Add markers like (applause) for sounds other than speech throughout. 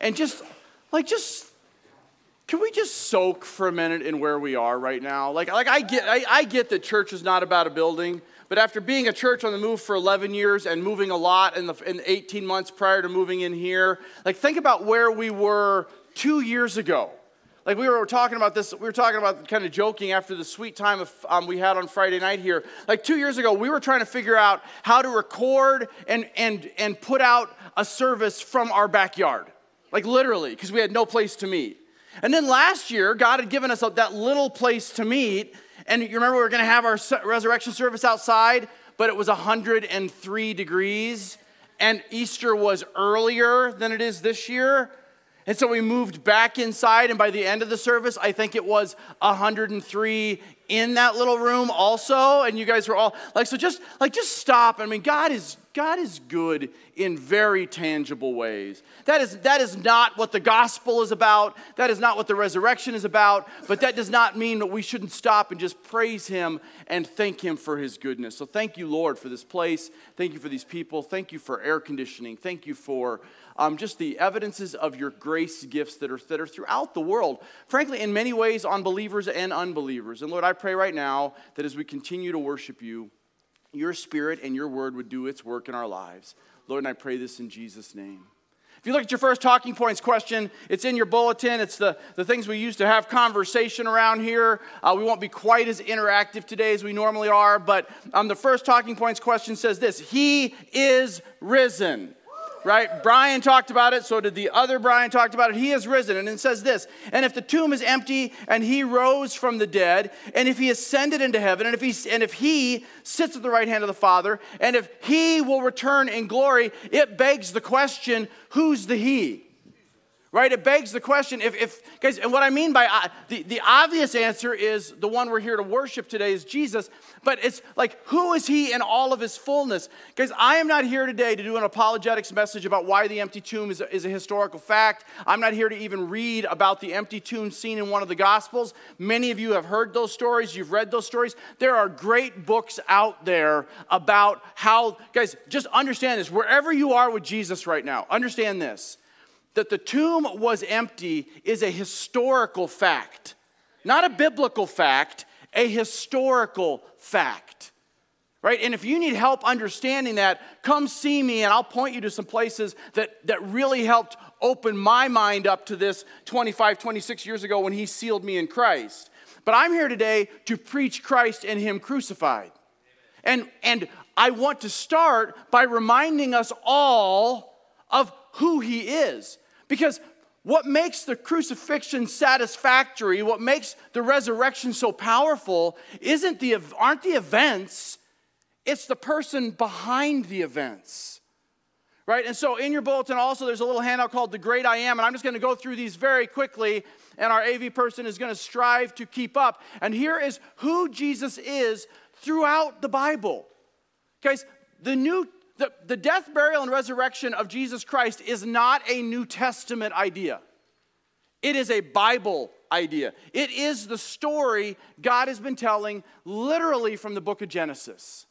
and just like just can we just soak for a minute in where we are right now? Like, like I get I, I get that church is not about a building, but after being a church on the move for 11 years and moving a lot in the in 18 months prior to moving in here, like think about where we were two years ago. Like we were talking about this, we were talking about kind of joking after the sweet time of, um, we had on Friday night here. Like two years ago, we were trying to figure out how to record and, and, and put out a service from our backyard. Like literally, because we had no place to meet. And then last year, God had given us that little place to meet. And you remember we were going to have our resurrection service outside, but it was 103 degrees. And Easter was earlier than it is this year. And so we moved back inside, and by the end of the service, I think it was 103 in that little room also. And you guys were all like, so just like just stop. I mean, God is God is good in very tangible ways. That is, that is not what the gospel is about. That is not what the resurrection is about. But that does not mean that we shouldn't stop and just praise Him and thank Him for His goodness. So thank you, Lord, for this place. Thank you for these people. Thank you for air conditioning. Thank you for um, just the evidences of your grace gifts that are, that are throughout the world. Frankly, in many ways, on believers and unbelievers. And Lord, I pray right now that as we continue to worship you, your spirit and your word would do its work in our lives. Lord, and I pray this in Jesus' name. If you look at your first talking points question, it's in your bulletin. It's the, the things we use to have conversation around here. Uh, we won't be quite as interactive today as we normally are, but um, the first talking points question says this He is risen right? Brian talked about it, so did the other Brian talked about it. He has risen. And it says this And if the tomb is empty and he rose from the dead, and if he ascended into heaven, and if he, and if he sits at the right hand of the Father, and if he will return in glory, it begs the question who's the he? Right? It begs the question if, if guys, and what I mean by uh, the, the obvious answer is the one we're here to worship today is Jesus, but it's like, who is he in all of his fullness? Guys, I am not here today to do an apologetics message about why the empty tomb is a, is a historical fact. I'm not here to even read about the empty tomb scene in one of the Gospels. Many of you have heard those stories, you've read those stories. There are great books out there about how, guys, just understand this. Wherever you are with Jesus right now, understand this that the tomb was empty is a historical fact, not a biblical fact, a historical fact. Right? And if you need help understanding that, come see me and I'll point you to some places that, that really helped open my mind up to this 25, 26 years ago when he sealed me in Christ. But I'm here today to preach Christ and him crucified. And, and I want to start by reminding us all of who he is. Because what makes the crucifixion satisfactory, what makes the resurrection so powerful, isn't the, aren't the events, it's the person behind the events. Right? And so in your bulletin also there's a little handout called The Great I Am, and I'm just going to go through these very quickly, and our AV person is going to strive to keep up. And here is who Jesus is throughout the Bible. Guys, the New the, the death, burial, and resurrection of Jesus Christ is not a New Testament idea. It is a Bible idea. It is the story God has been telling literally from the book of Genesis.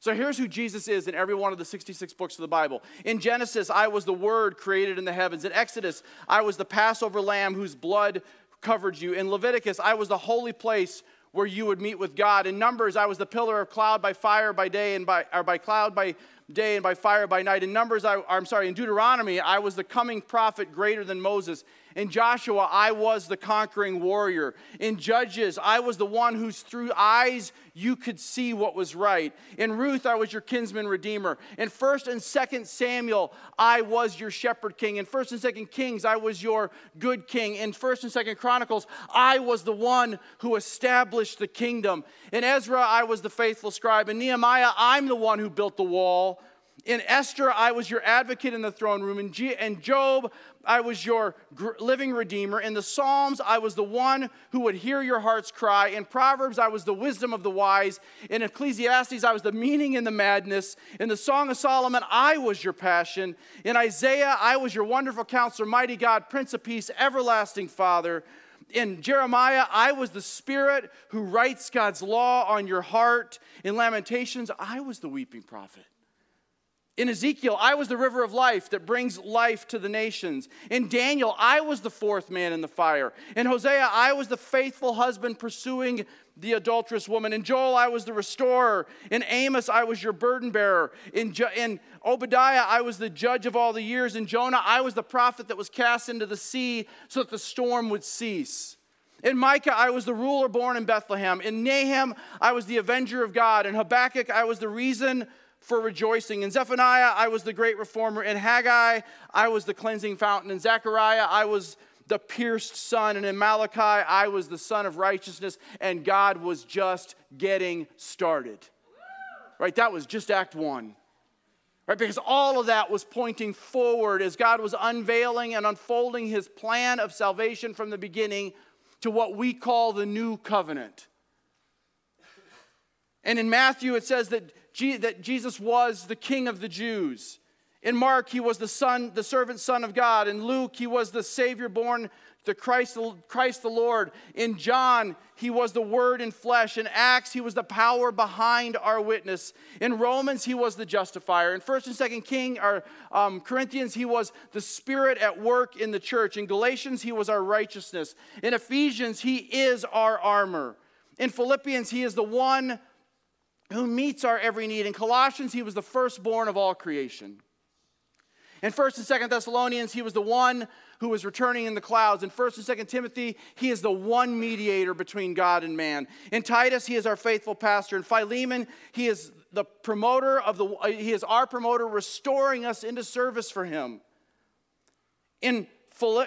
So here's who Jesus is in every one of the 66 books of the Bible. In Genesis, I was the Word created in the heavens. In Exodus, I was the Passover lamb whose blood covered you. In Leviticus, I was the holy place where you would meet with God. In Numbers, I was the pillar of cloud by fire by day and by, or by cloud by day and by fire by night. In Numbers, I, I'm sorry, in Deuteronomy, I was the coming prophet greater than Moses. In Joshua, I was the conquering warrior. In Judges, I was the one whose through eyes you could see what was right. In Ruth, I was your kinsman redeemer. In 1st and 2nd Samuel, I was your shepherd king. In 1st and 2nd Kings, I was your good king. In 1st and 2nd Chronicles, I was the one who established the kingdom. In Ezra, I was the faithful scribe. In Nehemiah, I'm the one who built the wall. In Esther, I was your advocate in the throne room. In, G- in Job, I was your gr- living redeemer. In the Psalms, I was the one who would hear your heart's cry. In Proverbs, I was the wisdom of the wise. In Ecclesiastes, I was the meaning in the madness. In the Song of Solomon, I was your passion. In Isaiah, I was your wonderful counselor, mighty God, Prince of Peace, everlasting Father. In Jeremiah, I was the spirit who writes God's law on your heart. In Lamentations, I was the weeping prophet. In Ezekiel, I was the river of life that brings life to the nations. In Daniel, I was the fourth man in the fire. In Hosea, I was the faithful husband pursuing the adulterous woman. In Joel, I was the restorer. In Amos, I was your burden bearer. In, jo- in Obadiah, I was the judge of all the years. In Jonah, I was the prophet that was cast into the sea so that the storm would cease. In Micah, I was the ruler born in Bethlehem. In Nahum, I was the avenger of God. In Habakkuk, I was the reason for rejoicing. In Zephaniah, I was the great reformer. In Haggai, I was the cleansing fountain. In Zechariah, I was the pierced son. And in Malachi, I was the sun of righteousness. And God was just getting started. Right? That was just Act One. Right? Because all of that was pointing forward as God was unveiling and unfolding his plan of salvation from the beginning to what we call the new covenant. And in Matthew, it says that that Jesus was the king of the Jews. In Mark, he was the son, the servant son of God. In Luke, he was the Savior born, the Christ, Christ the Lord. In John, he was the Word in flesh. In Acts, he was the power behind our witness. In Romans, he was the justifier. In First and Second King, or um, Corinthians, he was the Spirit at work in the church. In Galatians, he was our righteousness. In Ephesians, he is our armor. In Philippians, he is the one who meets our every need. In Colossians, he was the firstborn of all creation. In 1st and 2nd Thessalonians, he was the one who was returning in the clouds. In 1st and 2nd Timothy, he is the one mediator between God and man. In Titus, he is our faithful pastor. In Philemon, he is the promoter of the uh, he is our promoter restoring us into service for him. In,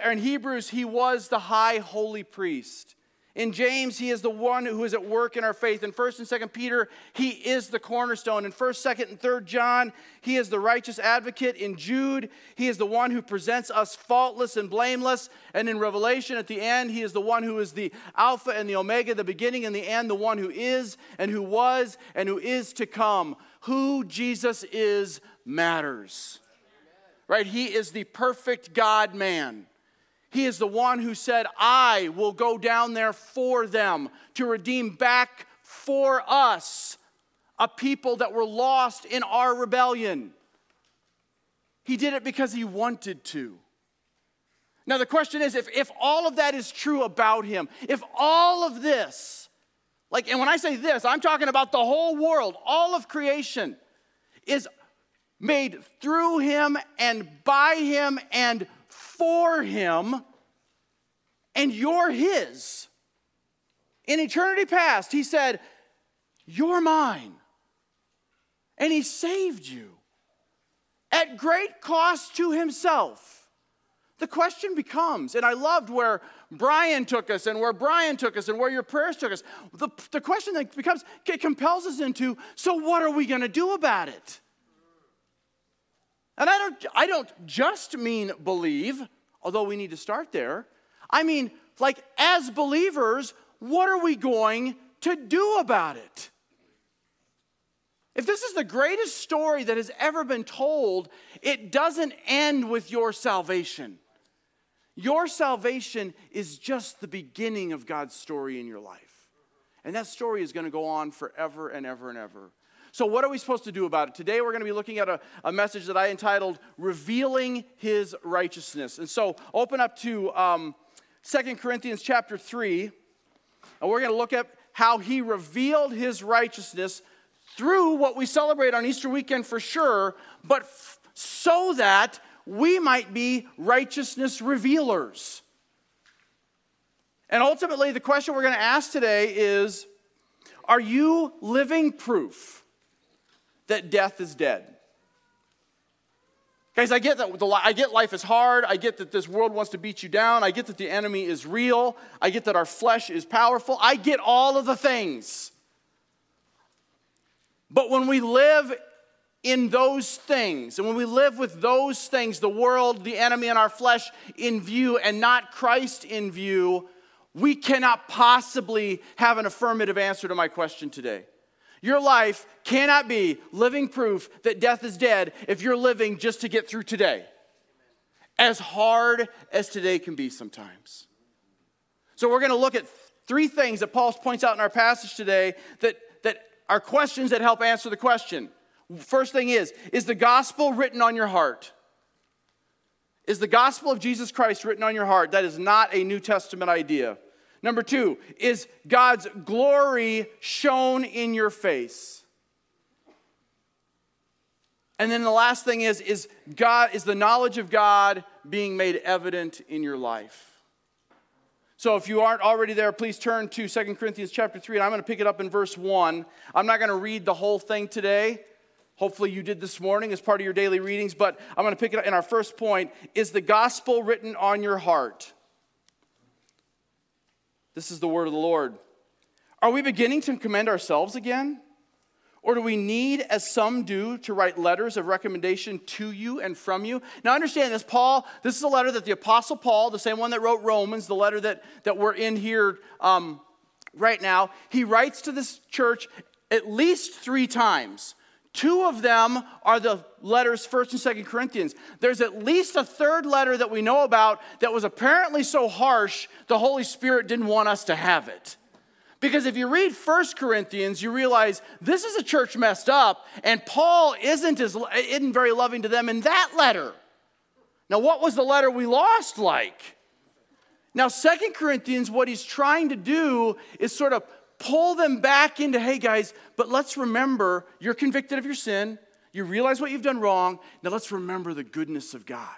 in Hebrews, he was the high holy priest. In James, he is the one who is at work in our faith. In 1st and 2nd Peter, he is the cornerstone. In 1st, 2nd, and 3rd John, he is the righteous advocate. In Jude, he is the one who presents us faultless and blameless. And in Revelation, at the end, he is the one who is the Alpha and the Omega, the beginning and the end, the one who is and who was and who is to come. Who Jesus is matters. Right? He is the perfect God man. He is the one who said, I will go down there for them to redeem back for us a people that were lost in our rebellion. He did it because he wanted to. Now, the question is if, if all of that is true about him, if all of this, like, and when I say this, I'm talking about the whole world, all of creation is made through him and by him and for him, and you're his. In eternity past, he said, You're mine. And he saved you at great cost to himself. The question becomes, and I loved where Brian took us and where Brian took us and where your prayers took us. The, the question that becomes, it compels us into, so what are we going to do about it? And I don't, I don't just mean believe, although we need to start there. I mean, like, as believers, what are we going to do about it? If this is the greatest story that has ever been told, it doesn't end with your salvation. Your salvation is just the beginning of God's story in your life. And that story is going to go on forever and ever and ever. So, what are we supposed to do about it? Today, we're going to be looking at a, a message that I entitled Revealing His Righteousness. And so, open up to um, 2 Corinthians chapter 3, and we're going to look at how he revealed his righteousness through what we celebrate on Easter weekend for sure, but f- so that we might be righteousness revealers. And ultimately, the question we're going to ask today is Are you living proof that death is dead? Guys, I get that the, I get life is hard. I get that this world wants to beat you down. I get that the enemy is real. I get that our flesh is powerful. I get all of the things. But when we live in those things, and when we live with those things, the world, the enemy, and our flesh in view, and not Christ in view, we cannot possibly have an affirmative answer to my question today. Your life cannot be living proof that death is dead if you're living just to get through today. As hard as today can be sometimes. So, we're going to look at three things that Paul points out in our passage today that, that are questions that help answer the question First thing is, is the gospel written on your heart? Is the gospel of Jesus Christ written on your heart? That is not a New Testament idea. Number two, is God's glory shown in your face? And then the last thing is, is God is the knowledge of God being made evident in your life. So if you aren't already there, please turn to 2 Corinthians chapter 3, and I'm going to pick it up in verse 1. I'm not going to read the whole thing today. Hopefully you did this morning as part of your daily readings, but I'm going to pick it up in our first point is the gospel written on your heart. This is the word of the Lord. Are we beginning to commend ourselves again? Or do we need, as some do, to write letters of recommendation to you and from you? Now, understand this, Paul, this is a letter that the Apostle Paul, the same one that wrote Romans, the letter that, that we're in here um, right now, he writes to this church at least three times. Two of them are the letters, 1st and 2nd Corinthians. There's at least a third letter that we know about that was apparently so harsh, the Holy Spirit didn't want us to have it. Because if you read 1 Corinthians, you realize this is a church messed up, and Paul isn't, as, isn't very loving to them in that letter. Now, what was the letter we lost like? Now, Second Corinthians, what he's trying to do is sort of pull them back into, hey guys, but let's remember you're convicted of your sin. You realize what you've done wrong. Now let's remember the goodness of God.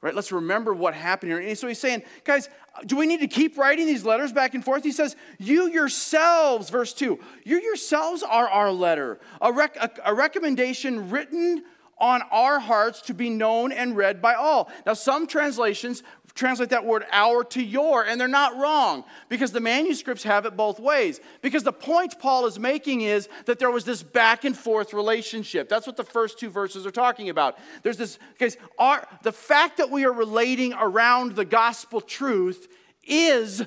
Right? Let's remember what happened here. And so he's saying, guys, do we need to keep writing these letters back and forth? He says, You yourselves, verse 2, you yourselves are our letter, a, rec- a, a recommendation written on our hearts to be known and read by all. Now, some translations translate that word our to your, and they're not wrong because the manuscripts have it both ways. Because the point Paul is making is that there was this back and forth relationship. That's what the first two verses are talking about. There's this, because our, the fact that we are relating around the gospel truth is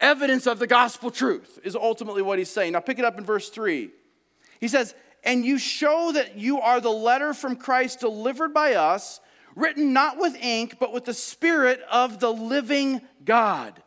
evidence of the gospel truth, is ultimately what he's saying. Now, pick it up in verse 3. He says, And you show that you are the letter from Christ delivered by us written not with ink, but with the Spirit of the living God.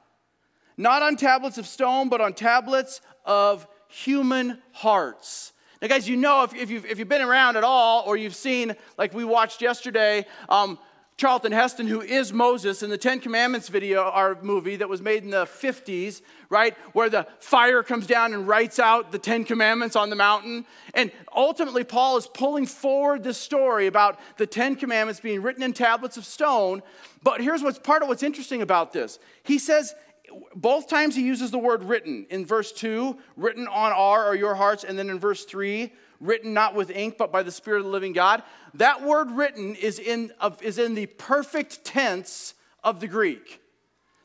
Not on tablets of stone, but on tablets of human hearts. Now, guys, you know if, if, you've, if you've been around at all, or you've seen, like we watched yesterday, um, Charlton Heston, who is Moses in the Ten Commandments video, our movie that was made in the 50s, right? Where the fire comes down and writes out the Ten Commandments on the mountain. And ultimately, Paul is pulling forward this story about the Ten Commandments being written in tablets of stone. But here's what's part of what's interesting about this. He says, both times he uses the word written. In verse 2, written on our or your hearts, and then in verse 3, written not with ink, but by the Spirit of the living God. That word written is in, is in the perfect tense of the Greek.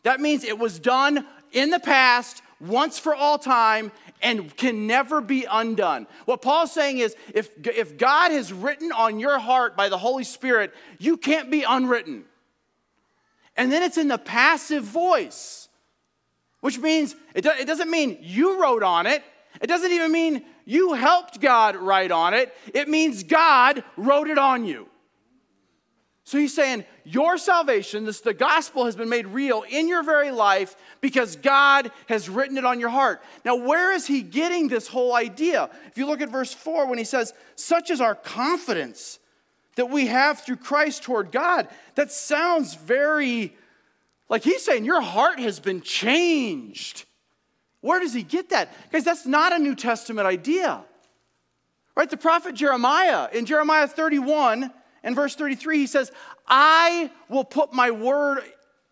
That means it was done in the past, once for all time, and can never be undone. What Paul's saying is if, if God has written on your heart by the Holy Spirit, you can't be unwritten. And then it's in the passive voice, which means it, do, it doesn't mean you wrote on it, it doesn't even mean you helped God write on it, it means God wrote it on you. So he's saying, Your salvation, this, the gospel, has been made real in your very life because God has written it on your heart. Now, where is he getting this whole idea? If you look at verse 4, when he says, Such is our confidence that we have through Christ toward God, that sounds very like he's saying, Your heart has been changed. Where does he get that? Guys, that's not a New Testament idea. Right? The prophet Jeremiah, in Jeremiah 31 and verse 33, he says, I will put my word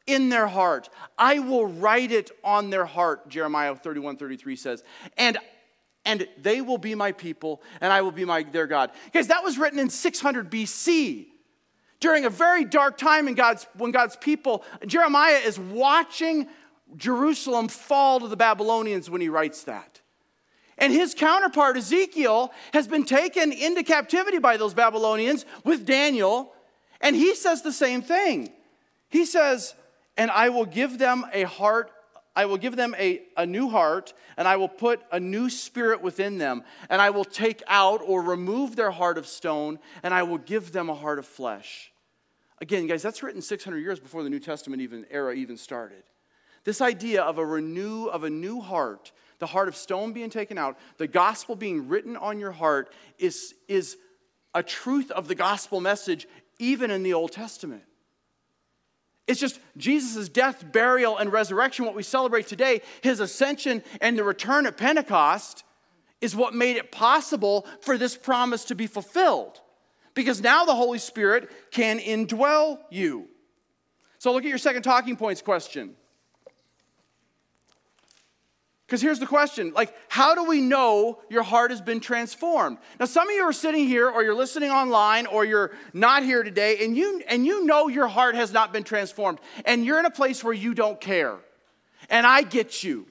in their heart. I will write it on their heart, Jeremiah 31 33 says. And and they will be my people, and I will be my, their God. Guys, that was written in 600 BC during a very dark time in God's, when God's people, Jeremiah is watching Jerusalem fall to the Babylonians when he writes that. And his counterpart, Ezekiel, has been taken into captivity by those Babylonians with Daniel, and he says the same thing. He says, And I will give them a heart, I will give them a, a new heart, and I will put a new spirit within them, and I will take out or remove their heart of stone, and I will give them a heart of flesh. Again, guys, that's written 600 years before the New Testament even era even started. This idea of a renew of a new heart, the heart of stone being taken out, the gospel being written on your heart is, is a truth of the gospel message even in the Old Testament. It's just Jesus' death, burial, and resurrection, what we celebrate today, his ascension and the return at Pentecost, is what made it possible for this promise to be fulfilled. Because now the Holy Spirit can indwell you. So look at your second talking points question. Because here's the question like, how do we know your heart has been transformed? Now, some of you are sitting here, or you're listening online, or you're not here today, and you, and you know your heart has not been transformed, and you're in a place where you don't care. And I get you.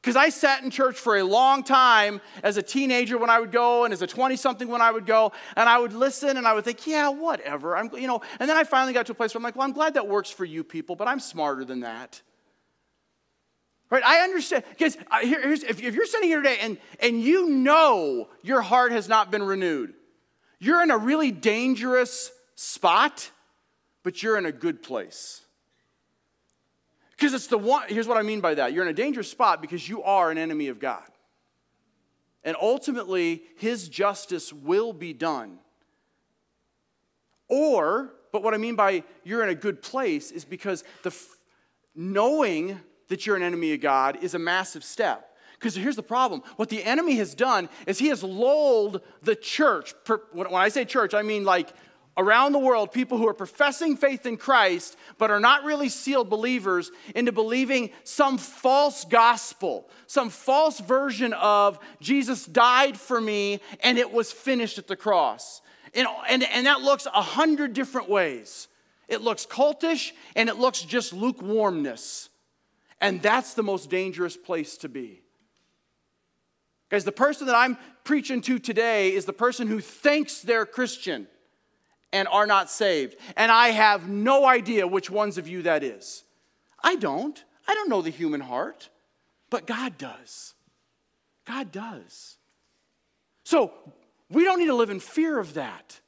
Because I sat in church for a long time as a teenager when I would go, and as a 20 something when I would go, and I would listen and I would think, yeah, whatever. I'm, you know, and then I finally got to a place where I'm like, well, I'm glad that works for you people, but I'm smarter than that. Right? I understand. Because uh, here's, if, if you're sitting here today and, and you know your heart has not been renewed, you're in a really dangerous spot, but you're in a good place. Because it's the one, here's what I mean by that. You're in a dangerous spot because you are an enemy of God. And ultimately, his justice will be done. Or, but what I mean by you're in a good place is because the knowing that you're an enemy of God is a massive step. Because here's the problem what the enemy has done is he has lulled the church. When I say church, I mean like around the world, people who are professing faith in Christ but are not really sealed believers into believing some false gospel, some false version of Jesus died for me and it was finished at the cross. And, and, and that looks a hundred different ways. It looks cultish and it looks just lukewarmness. And that's the most dangerous place to be. Guys, the person that I'm preaching to today is the person who thinks they're Christian and are not saved. And I have no idea which ones of you that is. I don't. I don't know the human heart, but God does. God does. So we don't need to live in fear of that.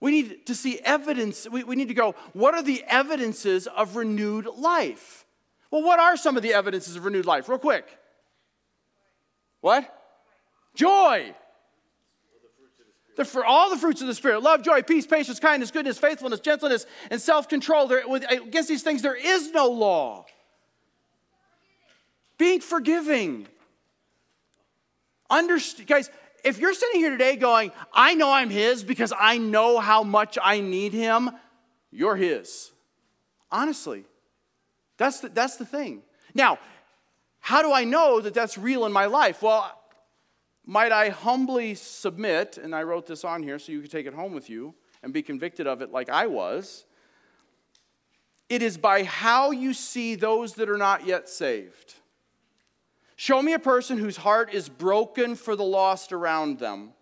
We need to see evidence. We, we need to go, what are the evidences of renewed life? Well, what are some of the evidences of renewed life? Real quick. What? Joy. The, for all the fruits of the Spirit love, joy, peace, patience, kindness, goodness, faithfulness, gentleness, and self control. Against these things, there is no law. Being forgiving. Understand, guys, if you're sitting here today going, I know I'm His because I know how much I need Him, you're His. Honestly. That's the, that's the thing. Now, how do I know that that's real in my life? Well, might I humbly submit, and I wrote this on here so you could take it home with you and be convicted of it like I was. It is by how you see those that are not yet saved. Show me a person whose heart is broken for the lost around them,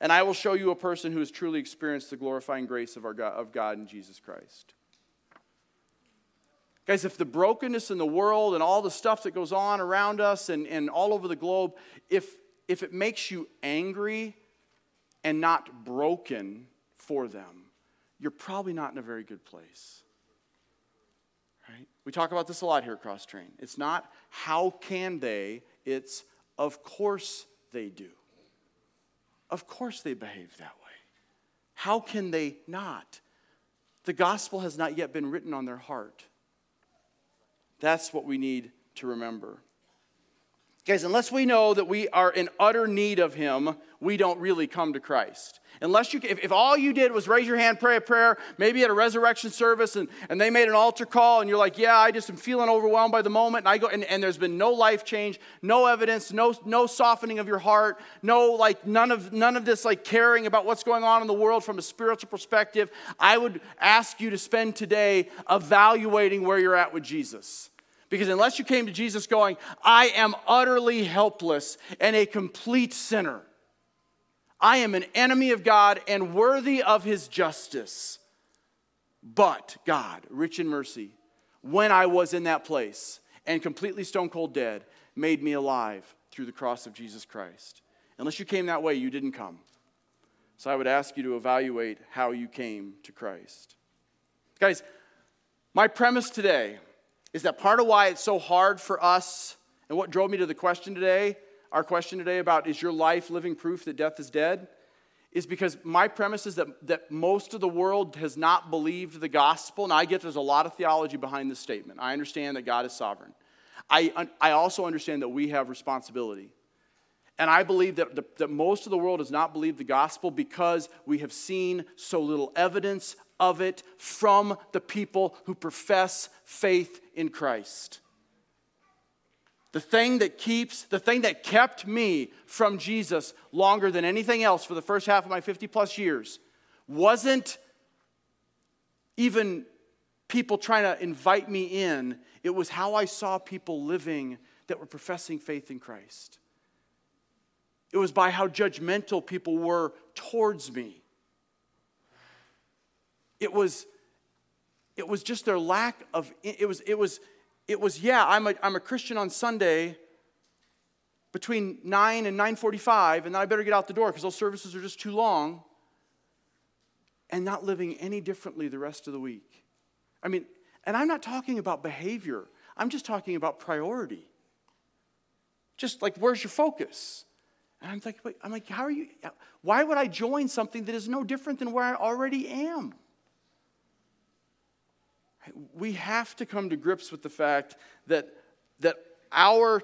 and I will show you a person who has truly experienced the glorifying grace of, our God, of God in Jesus Christ. Guys, if the brokenness in the world and all the stuff that goes on around us and, and all over the globe, if, if it makes you angry and not broken for them, you're probably not in a very good place. Right? We talk about this a lot here at Cross Train. It's not how can they, it's of course they do. Of course they behave that way. How can they not? The gospel has not yet been written on their heart. That's what we need to remember. Guys, unless we know that we are in utter need of Him, we don't really come to Christ. Unless you, if, if all you did was raise your hand, pray a prayer, maybe at a resurrection service, and, and they made an altar call, and you're like, yeah, I just am feeling overwhelmed by the moment, and I go, and, and there's been no life change, no evidence, no, no softening of your heart, no like none of none of this like caring about what's going on in the world from a spiritual perspective. I would ask you to spend today evaluating where you're at with Jesus. Because unless you came to Jesus going, I am utterly helpless and a complete sinner, I am an enemy of God and worthy of his justice. But God, rich in mercy, when I was in that place and completely stone cold dead, made me alive through the cross of Jesus Christ. Unless you came that way, you didn't come. So I would ask you to evaluate how you came to Christ. Guys, my premise today is that part of why it's so hard for us, and what drove me to the question today, our question today about is your life living proof that death is dead, is because my premise is that, that most of the world has not believed the gospel. And I get there's a lot of theology behind this statement. I understand that God is sovereign. I, I also understand that we have responsibility. And I believe that, the, that most of the world does not believe the gospel because we have seen so little evidence of it from the people who profess faith in Christ. The thing that keeps, the thing that kept me from Jesus longer than anything else for the first half of my 50 plus years wasn't even people trying to invite me in, it was how I saw people living that were professing faith in Christ. It was by how judgmental people were towards me. It was, it was just their lack of, it was, it was, it was yeah, I'm a, I'm a Christian on Sunday between 9 and 9.45, and then I better get out the door because those services are just too long, and not living any differently the rest of the week. I mean, and I'm not talking about behavior. I'm just talking about priority. Just like, where's your focus? And I'm like, I'm like, how are you? Why would I join something that is no different than where I already am? We have to come to grips with the fact that, that our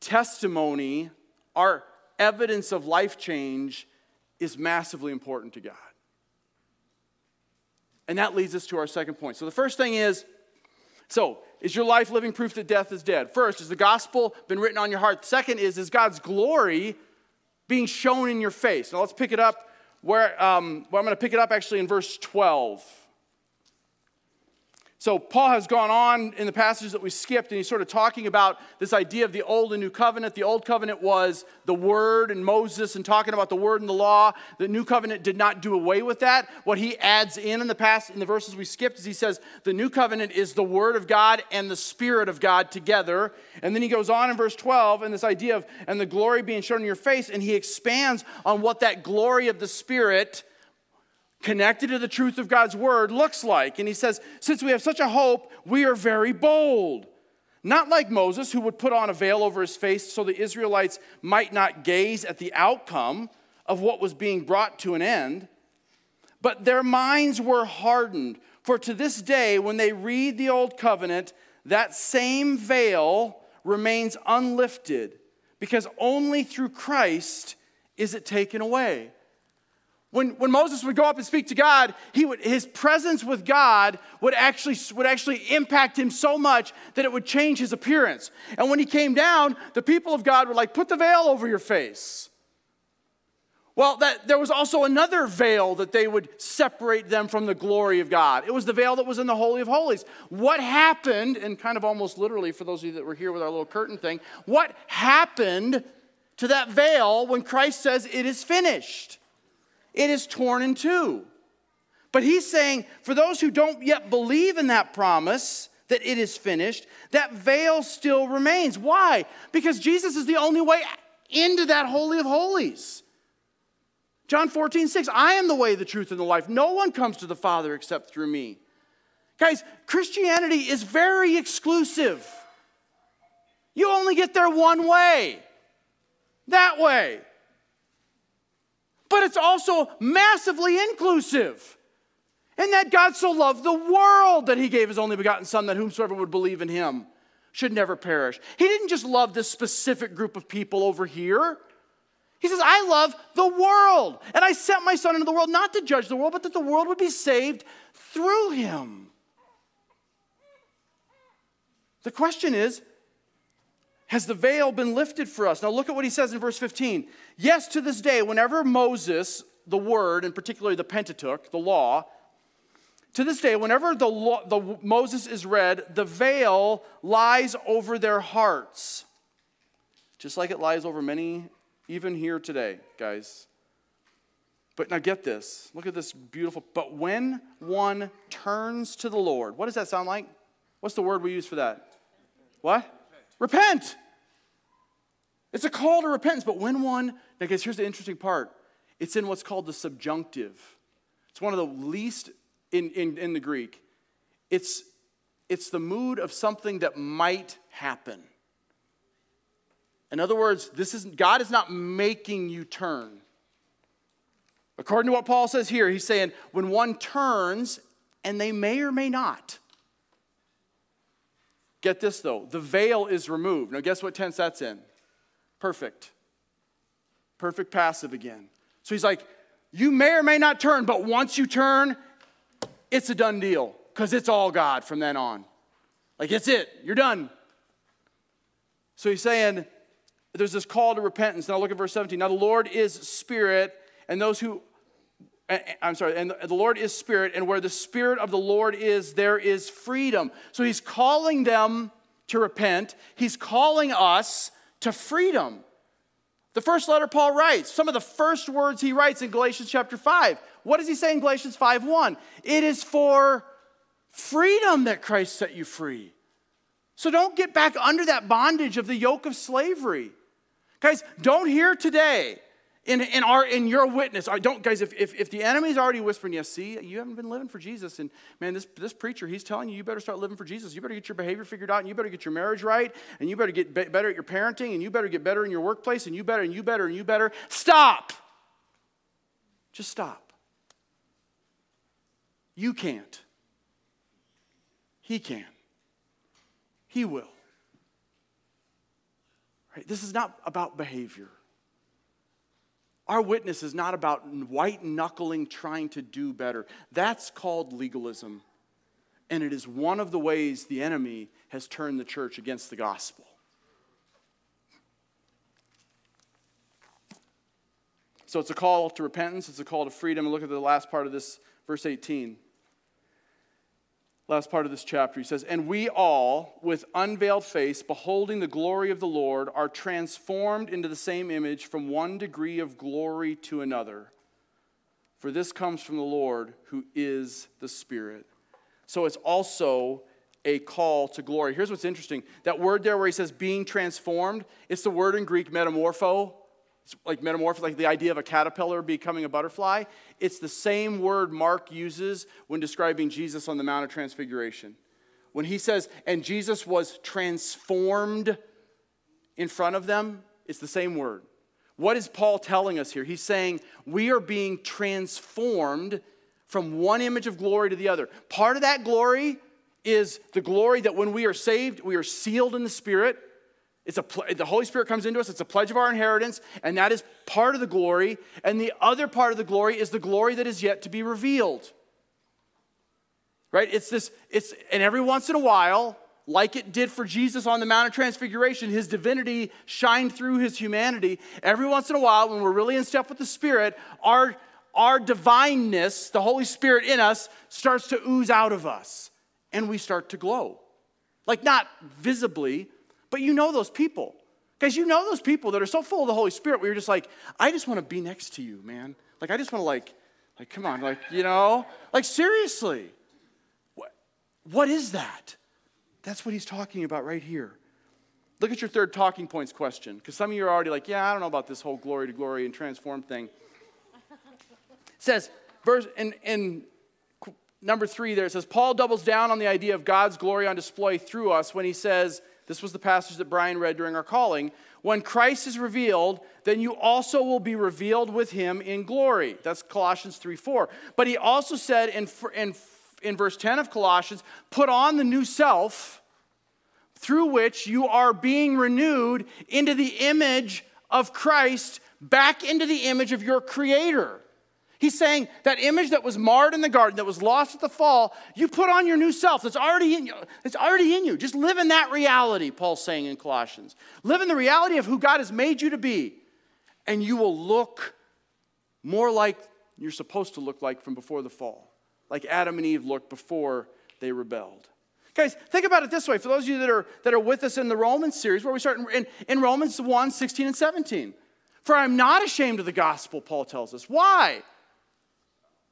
testimony, our evidence of life change, is massively important to God. And that leads us to our second point. So the first thing is so, is your life living proof that death is dead? First, has the gospel been written on your heart? Second is, is God's glory being shown in your face. Now let's pick it up where, um, I'm going to pick it up actually in verse 12. So, Paul has gone on in the passages that we skipped, and he's sort of talking about this idea of the Old and New Covenant. The Old Covenant was the Word and Moses, and talking about the Word and the law. The New Covenant did not do away with that. What he adds in in the past, in the verses we skipped, is he says the New Covenant is the Word of God and the Spirit of God together. And then he goes on in verse 12, and this idea of, and the glory being shown in your face, and he expands on what that glory of the Spirit connected to the truth of God's word looks like. And he says, Since we have such a hope, we are very bold. Not like Moses, who would put on a veil over his face so the Israelites might not gaze at the outcome of what was being brought to an end. But their minds were hardened. For to this day, when they read the Old Covenant, that same veil remains unlifted because only through Christ is it taken away. When, when Moses would go up and speak to God, he would, his presence with God would actually, would actually impact him so much that it would change his appearance. And when he came down, the people of God were like, Put the veil over your face. Well, that, there was also another veil that they would separate them from the glory of God. It was the veil that was in the Holy of Holies. What happened, and kind of almost literally for those of you that were here with our little curtain thing, what happened to that veil when Christ says it is finished? It is torn in two. But he's saying, for those who don't yet believe in that promise, that it is finished, that veil still remains. Why? Because Jesus is the only way into that Holy of Holies. John 14, 6, I am the way, the truth, and the life. No one comes to the Father except through me. Guys, Christianity is very exclusive. You only get there one way that way it's also massively inclusive. And that God so loved the world that he gave his only begotten Son, that whomsoever would believe in him should never perish. He didn't just love this specific group of people over here. He says, I love the world. And I sent my Son into the world not to judge the world, but that the world would be saved through him. The question is, has the veil been lifted for us? Now look at what he says in verse 15. Yes, to this day, whenever Moses, the word, and particularly the Pentateuch, the law, to this day, whenever the, law, the Moses is read, the veil lies over their hearts, just like it lies over many, even here today, guys. But now get this. Look at this beautiful. But when one turns to the Lord, what does that sound like? What's the word we use for that? What? Repent. It's a call to repentance. But when one, now guys, here's the interesting part it's in what's called the subjunctive. It's one of the least in, in, in the Greek. It's, it's the mood of something that might happen. In other words, this isn't, God is not making you turn. According to what Paul says here, he's saying when one turns, and they may or may not. Get this though, the veil is removed. Now, guess what tense that's in? Perfect. Perfect passive again. So he's like, you may or may not turn, but once you turn, it's a done deal because it's all God from then on. Like, it's it. You're done. So he's saying there's this call to repentance. Now look at verse 17. Now the Lord is spirit, and those who I'm sorry, and the Lord is spirit, and where the spirit of the Lord is, there is freedom. So he's calling them to repent. He's calling us to freedom. The first letter Paul writes, some of the first words he writes in Galatians chapter 5. What does he say in Galatians 5 1? It is for freedom that Christ set you free. So don't get back under that bondage of the yoke of slavery. Guys, don't hear today in, in, our, in your witness. I don't, guys, if, if, if the enemy's already whispering, yes, see, you haven't been living for Jesus. And man, this, this preacher, he's telling you, you better start living for Jesus. You better get your behavior figured out, and you better get your marriage right, and you better get be- better at your parenting, and you better get better in your workplace, and you better, and you better, and you better. Stop. Just stop. You can't. He can. He will. Right? This is not about behavior. Our witness is not about white knuckling trying to do better. That's called legalism. And it is one of the ways the enemy has turned the church against the gospel. So it's a call to repentance, it's a call to freedom. Look at the last part of this, verse 18 last part of this chapter. He says, And we all, with unveiled face, beholding the glory of the Lord, are transformed into the same image from one degree of glory to another. For this comes from the Lord, who is the Spirit. So it's also a call to glory. Here's what's interesting that word there where he says being transformed, it's the word in Greek metamorpho like metamorph, like the idea of a caterpillar becoming a butterfly. It's the same word Mark uses when describing Jesus on the Mount of Transfiguration. When he says, and Jesus was transformed in front of them, it's the same word. What is Paul telling us here? He's saying we are being transformed from one image of glory to the other. Part of that glory is the glory that when we are saved, we are sealed in the Spirit. It's a, the Holy Spirit comes into us, it's a pledge of our inheritance, and that is part of the glory. And the other part of the glory is the glory that is yet to be revealed. Right? It's this, it's, and every once in a while, like it did for Jesus on the Mount of Transfiguration, his divinity shined through his humanity. Every once in a while, when we're really in step with the Spirit, our, our divineness, the Holy Spirit in us, starts to ooze out of us, and we start to glow. Like, not visibly, but you know those people. Guys, you know those people that are so full of the Holy Spirit where you're just like, I just want to be next to you, man. Like, I just want to, like, like, come on, like, you know? Like, seriously. What, what is that? That's what he's talking about right here. Look at your third talking points question, because some of you are already like, yeah, I don't know about this whole glory to glory and transform thing. It says, verse in, in number three there, it says, Paul doubles down on the idea of God's glory on display through us when he says, this was the passage that Brian read during our calling. When Christ is revealed, then you also will be revealed with him in glory. That's Colossians 3 4. But he also said in, in, in verse 10 of Colossians, put on the new self through which you are being renewed into the image of Christ, back into the image of your Creator. He's saying that image that was marred in the garden, that was lost at the fall, you put on your new self that's already in you. It's already in you. Just live in that reality, Paul's saying in Colossians. Live in the reality of who God has made you to be, and you will look more like you're supposed to look like from before the fall, like Adam and Eve looked before they rebelled. Guys, think about it this way. For those of you that are, that are with us in the Romans series, where we start in, in Romans 1 16 and 17. For I'm not ashamed of the gospel, Paul tells us. Why?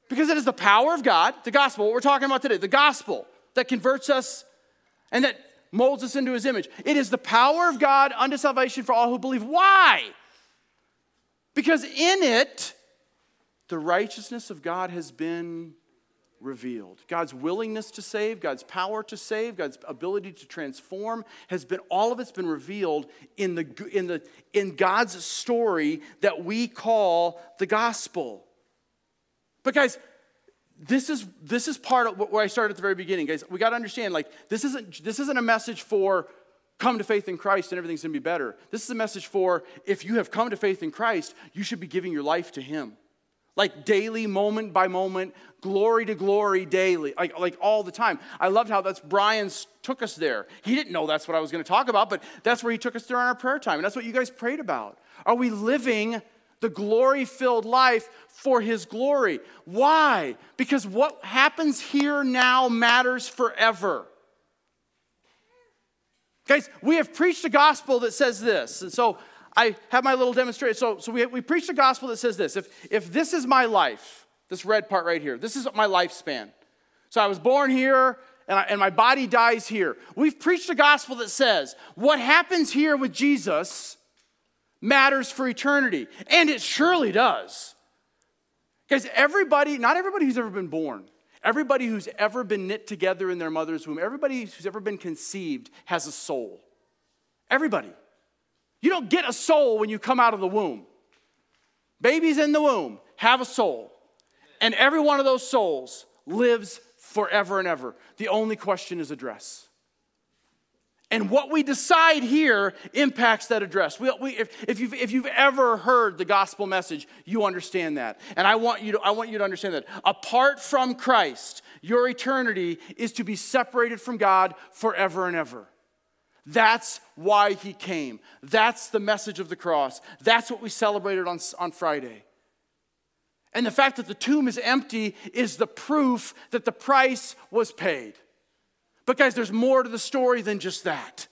Because it is the power of God, the gospel, what we're talking about today, the gospel that converts us and that molds us into his image. It is the power of God unto salvation for all who believe. Why? Because in it, the righteousness of God has been revealed. God's willingness to save, God's power to save, God's ability to transform has been all of it's been revealed in the in the in God's story that we call the gospel. But guys, this is this is part of where I started at the very beginning, guys. We got to understand like this isn't this isn't a message for come to faith in Christ and everything's going to be better. This is a message for if you have come to faith in Christ, you should be giving your life to him like daily, moment by moment, glory to glory daily, like, like all the time. I loved how that's Brian's took us there. He didn't know that's what I was to talk about, but that's where he took us during our prayer time. And that's what you guys prayed about. Are we living the glory filled life for his glory? Why? Because what happens here now matters forever. Guys, we have preached a gospel that says this. And so I have my little demonstration. So, so we, we preach a gospel that says this if, if this is my life, this red part right here, this is my lifespan. So I was born here and, I, and my body dies here. We've preached a gospel that says what happens here with Jesus matters for eternity. And it surely does. Because everybody, not everybody who's ever been born, everybody who's ever been knit together in their mother's womb, everybody who's ever been conceived has a soul. Everybody. You don't get a soul when you come out of the womb. Babies in the womb have a soul, and every one of those souls lives forever and ever. The only question is address. And what we decide here impacts that address. We, we, if, if, you've, if you've ever heard the gospel message, you understand that. And I want, you to, I want you to understand that. Apart from Christ, your eternity is to be separated from God forever and ever. That's why he came. That's the message of the cross. That's what we celebrated on, on Friday. And the fact that the tomb is empty is the proof that the price was paid. But, guys, there's more to the story than just that.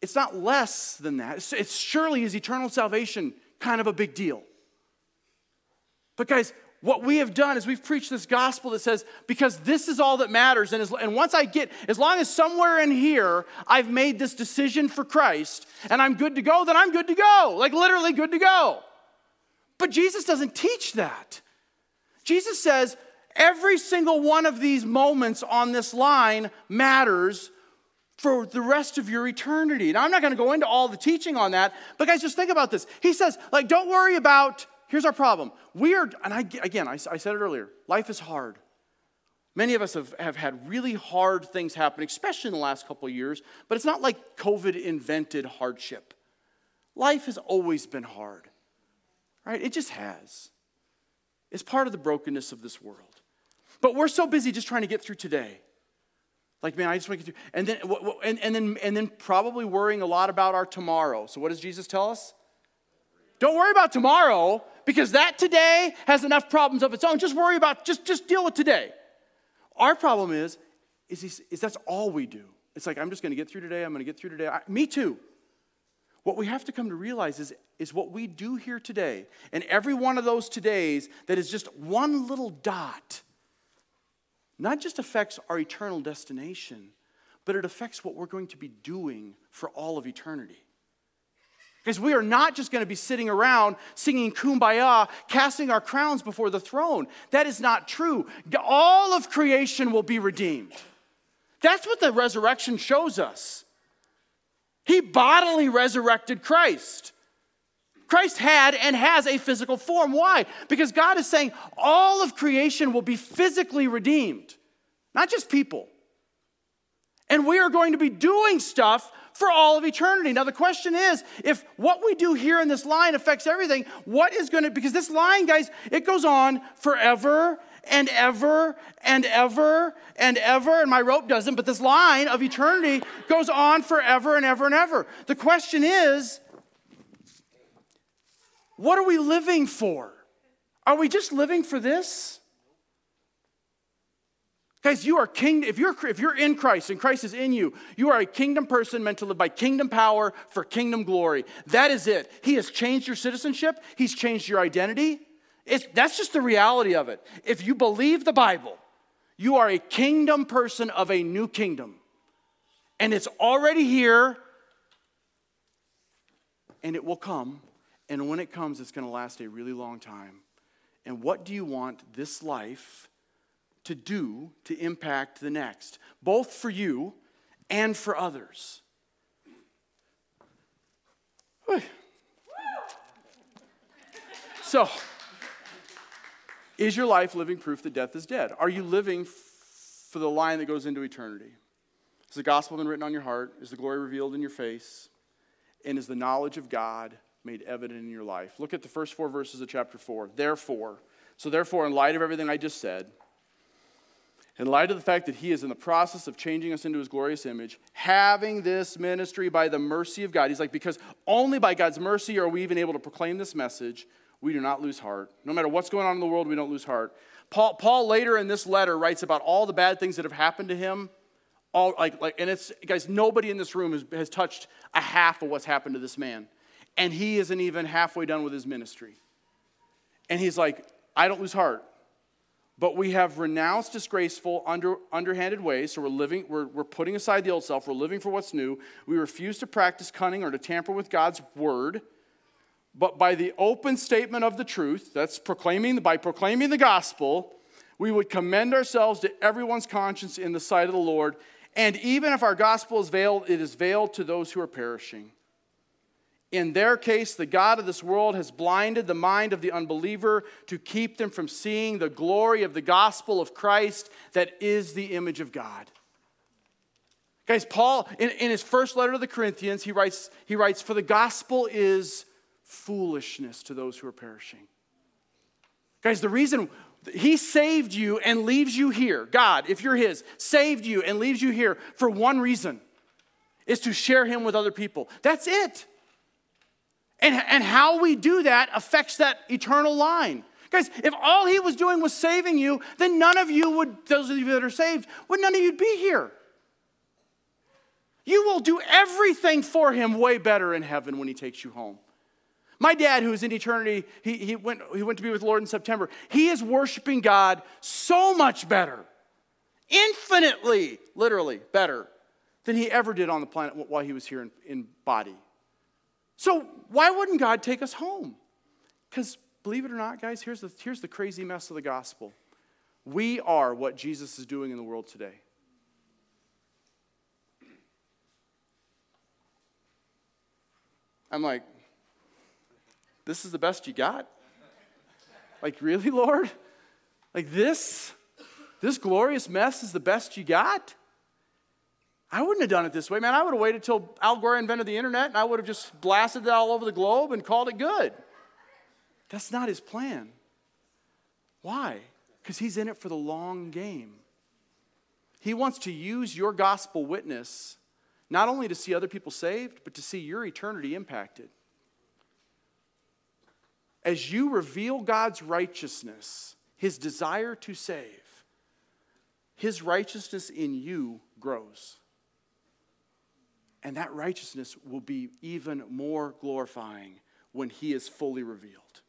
It's not less than that. It's, surely is eternal salvation kind of a big deal. But, guys, what we have done is we've preached this gospel that says, because this is all that matters. And, as, and once I get, as long as somewhere in here I've made this decision for Christ and I'm good to go, then I'm good to go. Like literally good to go. But Jesus doesn't teach that. Jesus says, every single one of these moments on this line matters for the rest of your eternity. And I'm not going to go into all the teaching on that, but guys, just think about this. He says, like, don't worry about Here's our problem. We are, and I, again, I, I said it earlier, life is hard. Many of us have, have had really hard things happen, especially in the last couple of years, but it's not like COVID invented hardship. Life has always been hard, right? It just has. It's part of the brokenness of this world. But we're so busy just trying to get through today. Like, man, I just want to get through. And then, and, and, then, and then probably worrying a lot about our tomorrow. So, what does Jesus tell us? Don't worry about tomorrow because that today has enough problems of its own. Just worry about, just, just deal with today. Our problem is, is, is that's all we do. It's like, I'm just going to get through today. I'm going to get through today. I, me too. What we have to come to realize is, is what we do here today, and every one of those todays that is just one little dot, not just affects our eternal destination, but it affects what we're going to be doing for all of eternity. Because we are not just going to be sitting around singing kumbaya, casting our crowns before the throne. That is not true. All of creation will be redeemed. That's what the resurrection shows us. He bodily resurrected Christ. Christ had and has a physical form. Why? Because God is saying all of creation will be physically redeemed, not just people. And we are going to be doing stuff for all of eternity. Now, the question is if what we do here in this line affects everything, what is going to, because this line, guys, it goes on forever and ever and ever and ever. And my rope doesn't, but this line of eternity goes on forever and ever and ever. The question is what are we living for? Are we just living for this? Guys, you are king. If you're, if you're in Christ and Christ is in you, you are a kingdom person meant to live by kingdom power for kingdom glory. That is it. He has changed your citizenship, He's changed your identity. It's, that's just the reality of it. If you believe the Bible, you are a kingdom person of a new kingdom. And it's already here, and it will come. And when it comes, it's going to last a really long time. And what do you want this life to do to impact the next, both for you and for others? So, is your life living proof that death is dead? Are you living for the line that goes into eternity? Has the gospel been written on your heart? Is the glory revealed in your face? And is the knowledge of God made evident in your life? Look at the first four verses of chapter 4. Therefore, so therefore, in light of everything I just said, in light of the fact that he is in the process of changing us into his glorious image, having this ministry by the mercy of God, he's like, because only by God's mercy are we even able to proclaim this message, we do not lose heart. No matter what's going on in the world, we don't lose heart. Paul, Paul later in this letter writes about all the bad things that have happened to him. All, like, like, and it's, guys, nobody in this room has, has touched a half of what's happened to this man. And he isn't even halfway done with his ministry. And he's like, I don't lose heart. But we have renounced disgraceful, under, underhanded ways. So we're living, we're, we're putting aside the old self. We're living for what's new. We refuse to practice cunning or to tamper with God's word. But by the open statement of the truth, that's proclaiming, by proclaiming the gospel, we would commend ourselves to everyone's conscience in the sight of the Lord. And even if our gospel is veiled, it is veiled to those who are perishing. In their case, the God of this world has blinded the mind of the unbeliever to keep them from seeing the glory of the gospel of Christ that is the image of God. Guys, Paul, in, in his first letter to the Corinthians, he writes, he writes, For the gospel is foolishness to those who are perishing. Guys, the reason he saved you and leaves you here, God, if you're his, saved you and leaves you here for one reason is to share him with other people. That's it. And, and how we do that affects that eternal line. Guys, if all he was doing was saving you, then none of you would, those of you that are saved, would none of you'd be here. You will do everything for him way better in heaven when he takes you home. My dad, who is in eternity, he, he, went, he went to be with the Lord in September. He is worshiping God so much better, infinitely, literally better, than he ever did on the planet while he was here in, in body. So, why wouldn't God take us home? Because, believe it or not, guys, here's the, here's the crazy mess of the gospel. We are what Jesus is doing in the world today. I'm like, this is the best you got? Like, really, Lord? Like, this? This glorious mess is the best you got? I wouldn't have done it this way, man. I would have waited till Al Gore invented the internet and I would have just blasted it all over the globe and called it good. That's not his plan. Why? Because he's in it for the long game. He wants to use your gospel witness not only to see other people saved, but to see your eternity impacted. As you reveal God's righteousness, his desire to save, his righteousness in you grows. And that righteousness will be even more glorifying when he is fully revealed.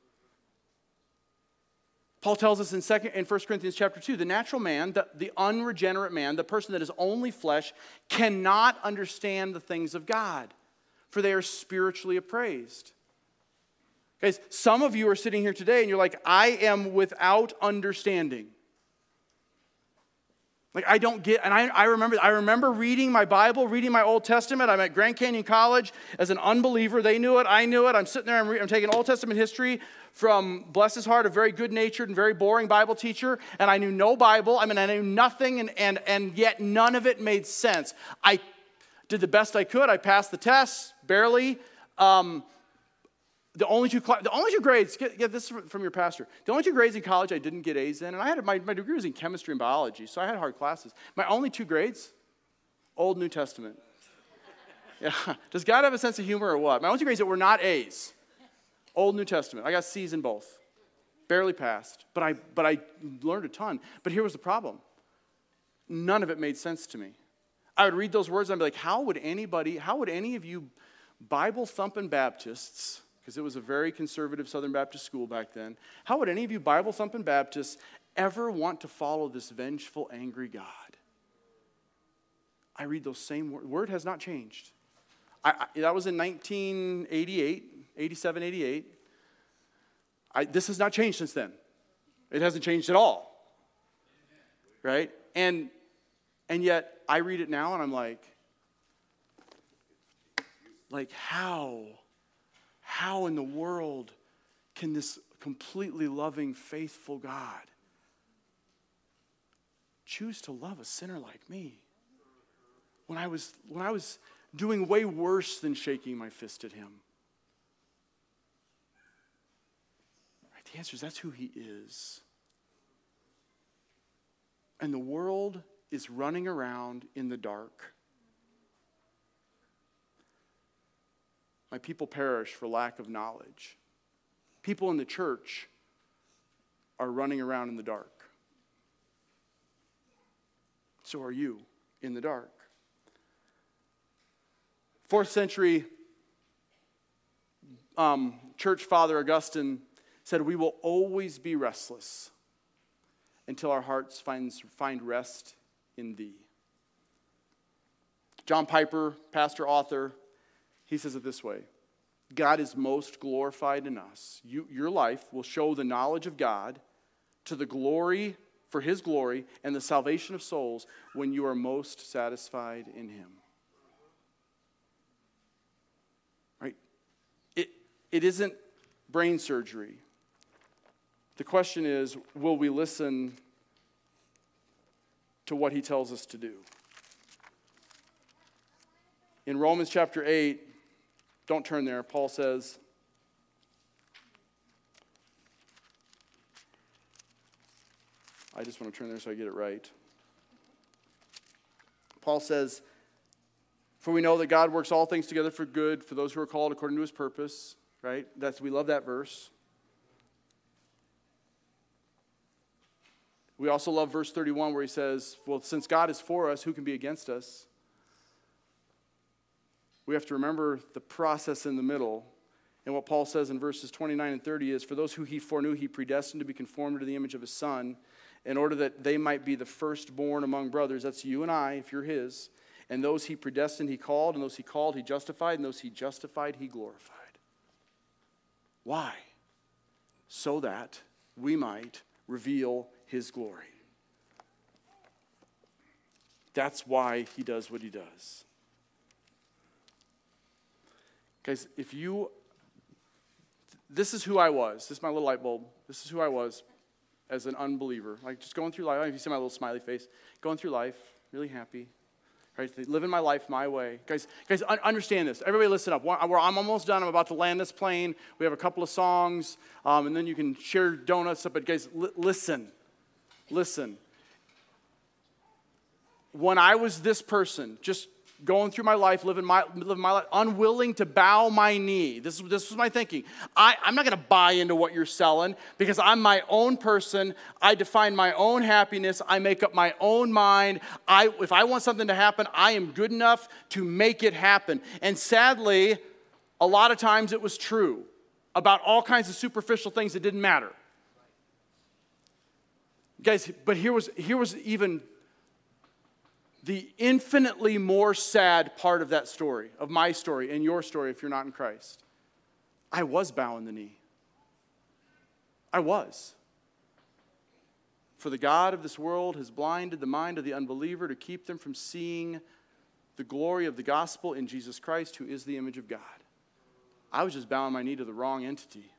Paul tells us in, second, in 1 Corinthians chapter 2 the natural man, the, the unregenerate man, the person that is only flesh, cannot understand the things of God, for they are spiritually appraised. Guys, some of you are sitting here today and you're like, I am without understanding. Like I don't get, and I, I remember I remember reading my Bible, reading my Old Testament. I'm at Grand Canyon College as an unbeliever. They knew it, I knew it. I'm sitting there, I'm, re- I'm taking Old Testament history from, bless his heart, a very good natured and very boring Bible teacher, and I knew no Bible. I mean, I knew nothing, and, and, and yet none of it made sense. I did the best I could. I passed the tests, barely. Um, the only two, the only two grades, get, get this from your pastor. The only two grades in college I didn't get A's in, and I had my, my degree was in chemistry and biology, so I had hard classes. My only two grades, Old New Testament. (laughs) Yeah. Does God have a sense of humor or what? My only two grades that were not A's, Old New Testament. I got C's in both. Barely passed, but I, but I learned a ton. But here was the problem none of it made sense to me. I would read those words and I'd be like, how would anybody, how would any of you Bible thumping Baptists, because it was a very conservative Southern Baptist school back then. How would any of you Bible thumping Baptists ever want to follow this vengeful, angry God? I read those same words. Word has not changed. I, I, that was in 1988, 87, 88. I, this has not changed since then. It hasn't changed at all. Right? And and yet I read it now and I'm like like how how in the world can this completely loving faithful God choose to love a sinner like me? When I was when I was doing way worse than shaking my fist at him. Right, the answer is that's who he is. And the world is running around in the dark. My people perish for lack of knowledge. People in the church are running around in the dark. So are you in the dark. Fourth century um, church father Augustine said, We will always be restless until our hearts finds, find rest in thee. John Piper, pastor, author, he says it this way God is most glorified in us. You, your life will show the knowledge of God to the glory, for his glory, and the salvation of souls when you are most satisfied in him. Right? It, it isn't brain surgery. The question is will we listen to what he tells us to do? In Romans chapter 8, don't turn there, Paul says, I just want to turn there so I get it right. Paul says, For we know that God works all things together for good for those who are called according to his purpose right? That's, we love that verse. We also love verse 31 where he says, Well, since God is for us, who can be against us? We have to remember the process in the middle. And what Paul says in verses 29 and 30 is For those who he foreknew, he predestined to be conformed to the image of his son, in order that they might be the firstborn among brothers. That's you and I, if you're his. And those he predestined, he called, and those he called, he justified, and those he justified, he glorified. Why? So that we might reveal his glory. That's why he does what he does. Guys, if you, this is who I was. This is my little light bulb. This is who I was as an unbeliever. Like just going through life. If you see my little smiley face, going through life, really happy, right? Living my life my way. Guys, guys, understand this. Everybody listen up. I'm almost done. I'm about to land this plane. We have a couple of songs, um, and then you can share donuts. But guys, listen. Listen. When I was this person, just going through my life, living my, living my life, unwilling to bow my knee. This, this was my thinking. I, I'm not going to buy into what you're selling because I'm my own person. I define my own happiness. I make up my own mind. I, if I want something to happen, I am good enough to make it happen. And sadly, a lot of times it was true about all kinds of superficial things that didn't matter. Guys, but here was, here was even the infinitely more sad part of that story, of my story and your story if you're not in Christ. I was bowing the knee. I was. For the God of this world has blinded the mind of the unbeliever to keep them from seeing the glory of the gospel in Jesus Christ, who is the image of God. I was just bowing my knee to the wrong entity.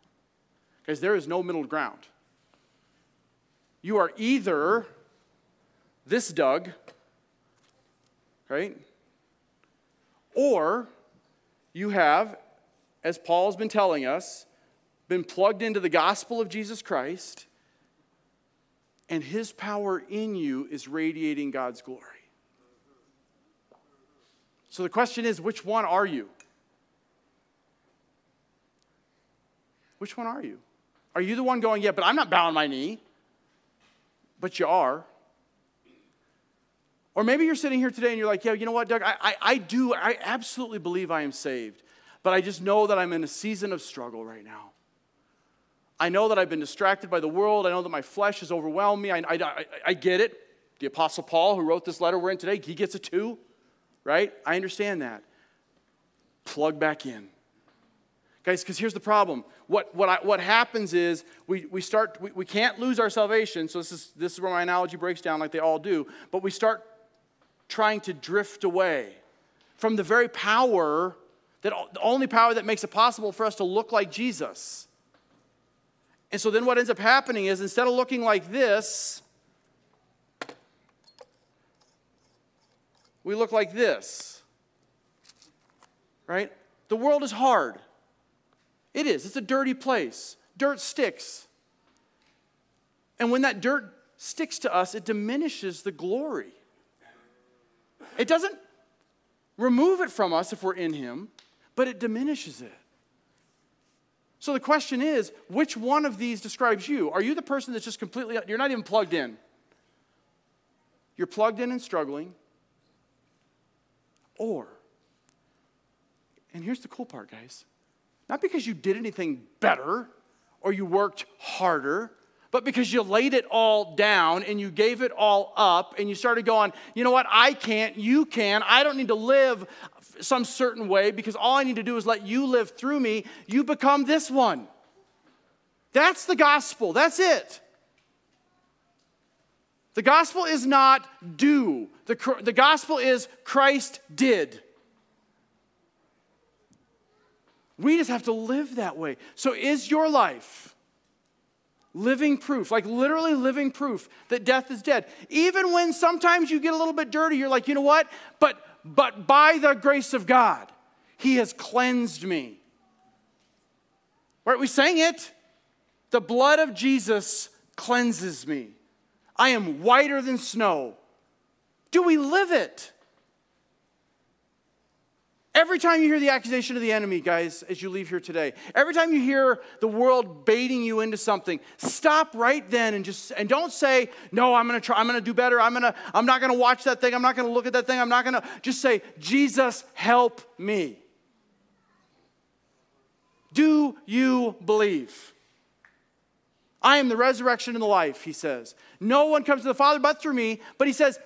Because there is no middle ground. You are either this Doug right? Or you have, as Paul's been telling us, been plugged into the gospel of Jesus Christ, and his power in you is radiating God's glory. So the question is which one are you? Which one are you? Are you the one going, yeah, but I'm not bowing my knee? But you are. Or maybe you're sitting here today and you're like, yeah, you know what, Doug, I, I, I do, I absolutely believe I am saved, but I just know that I'm in a season of struggle right now. I know that I've been distracted by the world. I know that my flesh has overwhelmed me. I, I, I, I get it. The Apostle Paul, who wrote this letter we're in today, he gets it too, right? I understand that. Plug back in. Guys, because here's the problem. What, what, I, what happens is we, we start, we, we can't lose our salvation. So this is, this is where my analogy breaks down like they all do. But we start trying to drift away from the very power, that, the only power that makes it possible for us to look like Jesus. And so then what ends up happening is instead of looking like this, we look like this. Right? The world is hard. It is. It's a dirty place. Dirt sticks. And when that dirt sticks to us, it diminishes the glory. It doesn't remove it from us if we're in Him, but it diminishes it. So the question is which one of these describes you? Are you the person that's just completely, you're not even plugged in? You're plugged in and struggling. Or, and here's the cool part, guys not because you did anything better or you worked harder, but because you laid it all down and you gave it all up and you started going, you know what, I can't, you can, I don't need to live some certain way because all I need to do is let you live through me. You become this one. That's the gospel. That's it. The gospel is not do, the, the gospel is Christ did. We just have to live that way. So, is your life living proof, like literally living proof that death is dead? Even when sometimes you get a little bit dirty, you're like, you know what? But but by the grace of God, He has cleansed me. Right? We sang it. The blood of Jesus cleanses me. I am whiter than snow. Do we live it? Every time you hear the accusation of the enemy, guys, as you leave here today, every time you hear the world baiting you into something, stop right then and just and don't say, "No, I'm going to try. I'm going to do better. I'm going to I'm not going to watch that thing. I'm not going to look at that thing. I'm not going to just say, "Jesus, help me." Do you believe? I am the resurrection and the life, he says. No one comes to the Father but through me, but he says,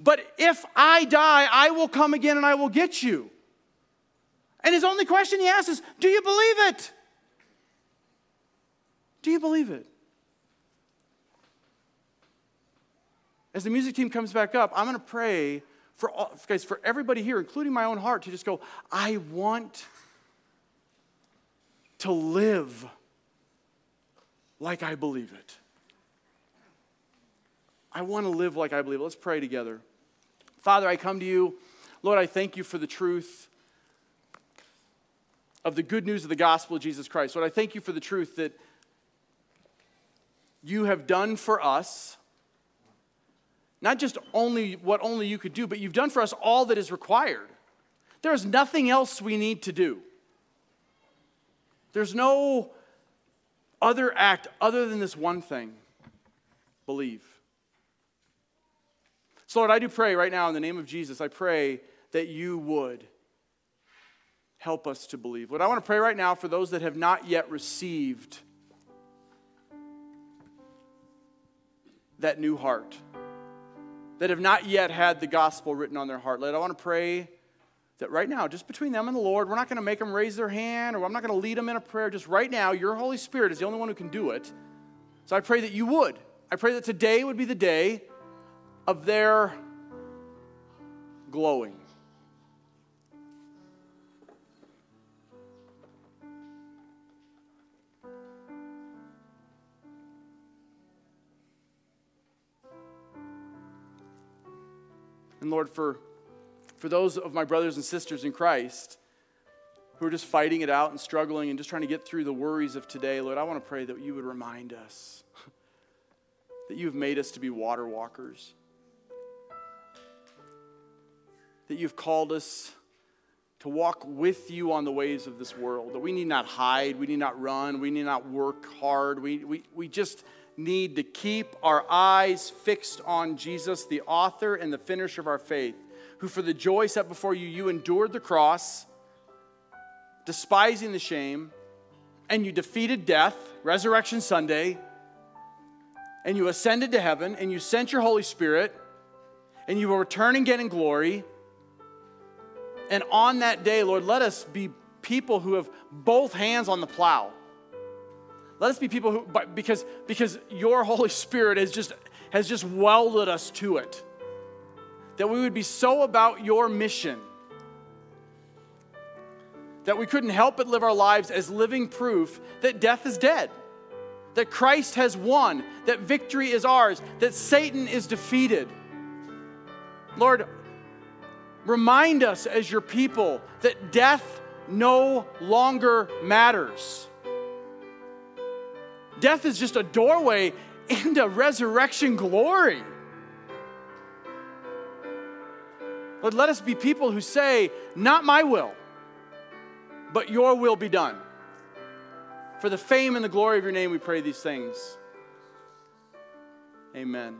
"But if I die, I will come again and I will get you." And his only question he asks is, Do you believe it? Do you believe it? As the music team comes back up, I'm going to pray for all, guys, for everybody here, including my own heart, to just go, I want to live like I believe it. I want to live like I believe it. Let's pray together. Father, I come to you. Lord, I thank you for the truth of the good news of the gospel of Jesus Christ. Lord, I thank you for the truth that you have done for us, not just only what only you could do, but you've done for us all that is required. There is nothing else we need to do. There's no other act other than this one thing believe. So, Lord, I do pray right now in the name of Jesus, I pray that you would help us to believe. What I want to pray right now for those that have not yet received that new heart, that have not yet had the gospel written on their heart. Lord, I want to pray that right now, just between them and the Lord, we're not going to make them raise their hand or I'm not going to lead them in a prayer. Just right now, your Holy Spirit is the only one who can do it. So I pray that you would. I pray that today would be the day of their glowing. And Lord, for, for those of my brothers and sisters in Christ who are just fighting it out and struggling and just trying to get through the worries of today, Lord, I want to pray that you would remind us (laughs) that you have made us to be water walkers, that you've called us to walk with you on the ways of this world, that we need not hide, we need not run, we need not work hard, we, we, we just need to keep our eyes fixed on Jesus, the author and the finisher of our faith, who for the joy set before you, you endured the cross, despising the shame, and you defeated death, Resurrection Sunday, and you ascended to heaven, and you sent your Holy Spirit, and you will return again in glory. And on that day, Lord, let us be people who have both hands on the plow. Let us be people who, because, because your Holy Spirit has just, has just welded us to it. That we would be so about your mission that we couldn't help but live our lives as living proof that death is dead, that Christ has won, that victory is ours, that Satan is defeated. Lord, remind us as your people that death no longer matters. Death is just a doorway into resurrection glory. Lord, let us be people who say, Not my will, but your will be done. For the fame and the glory of your name, we pray these things. Amen.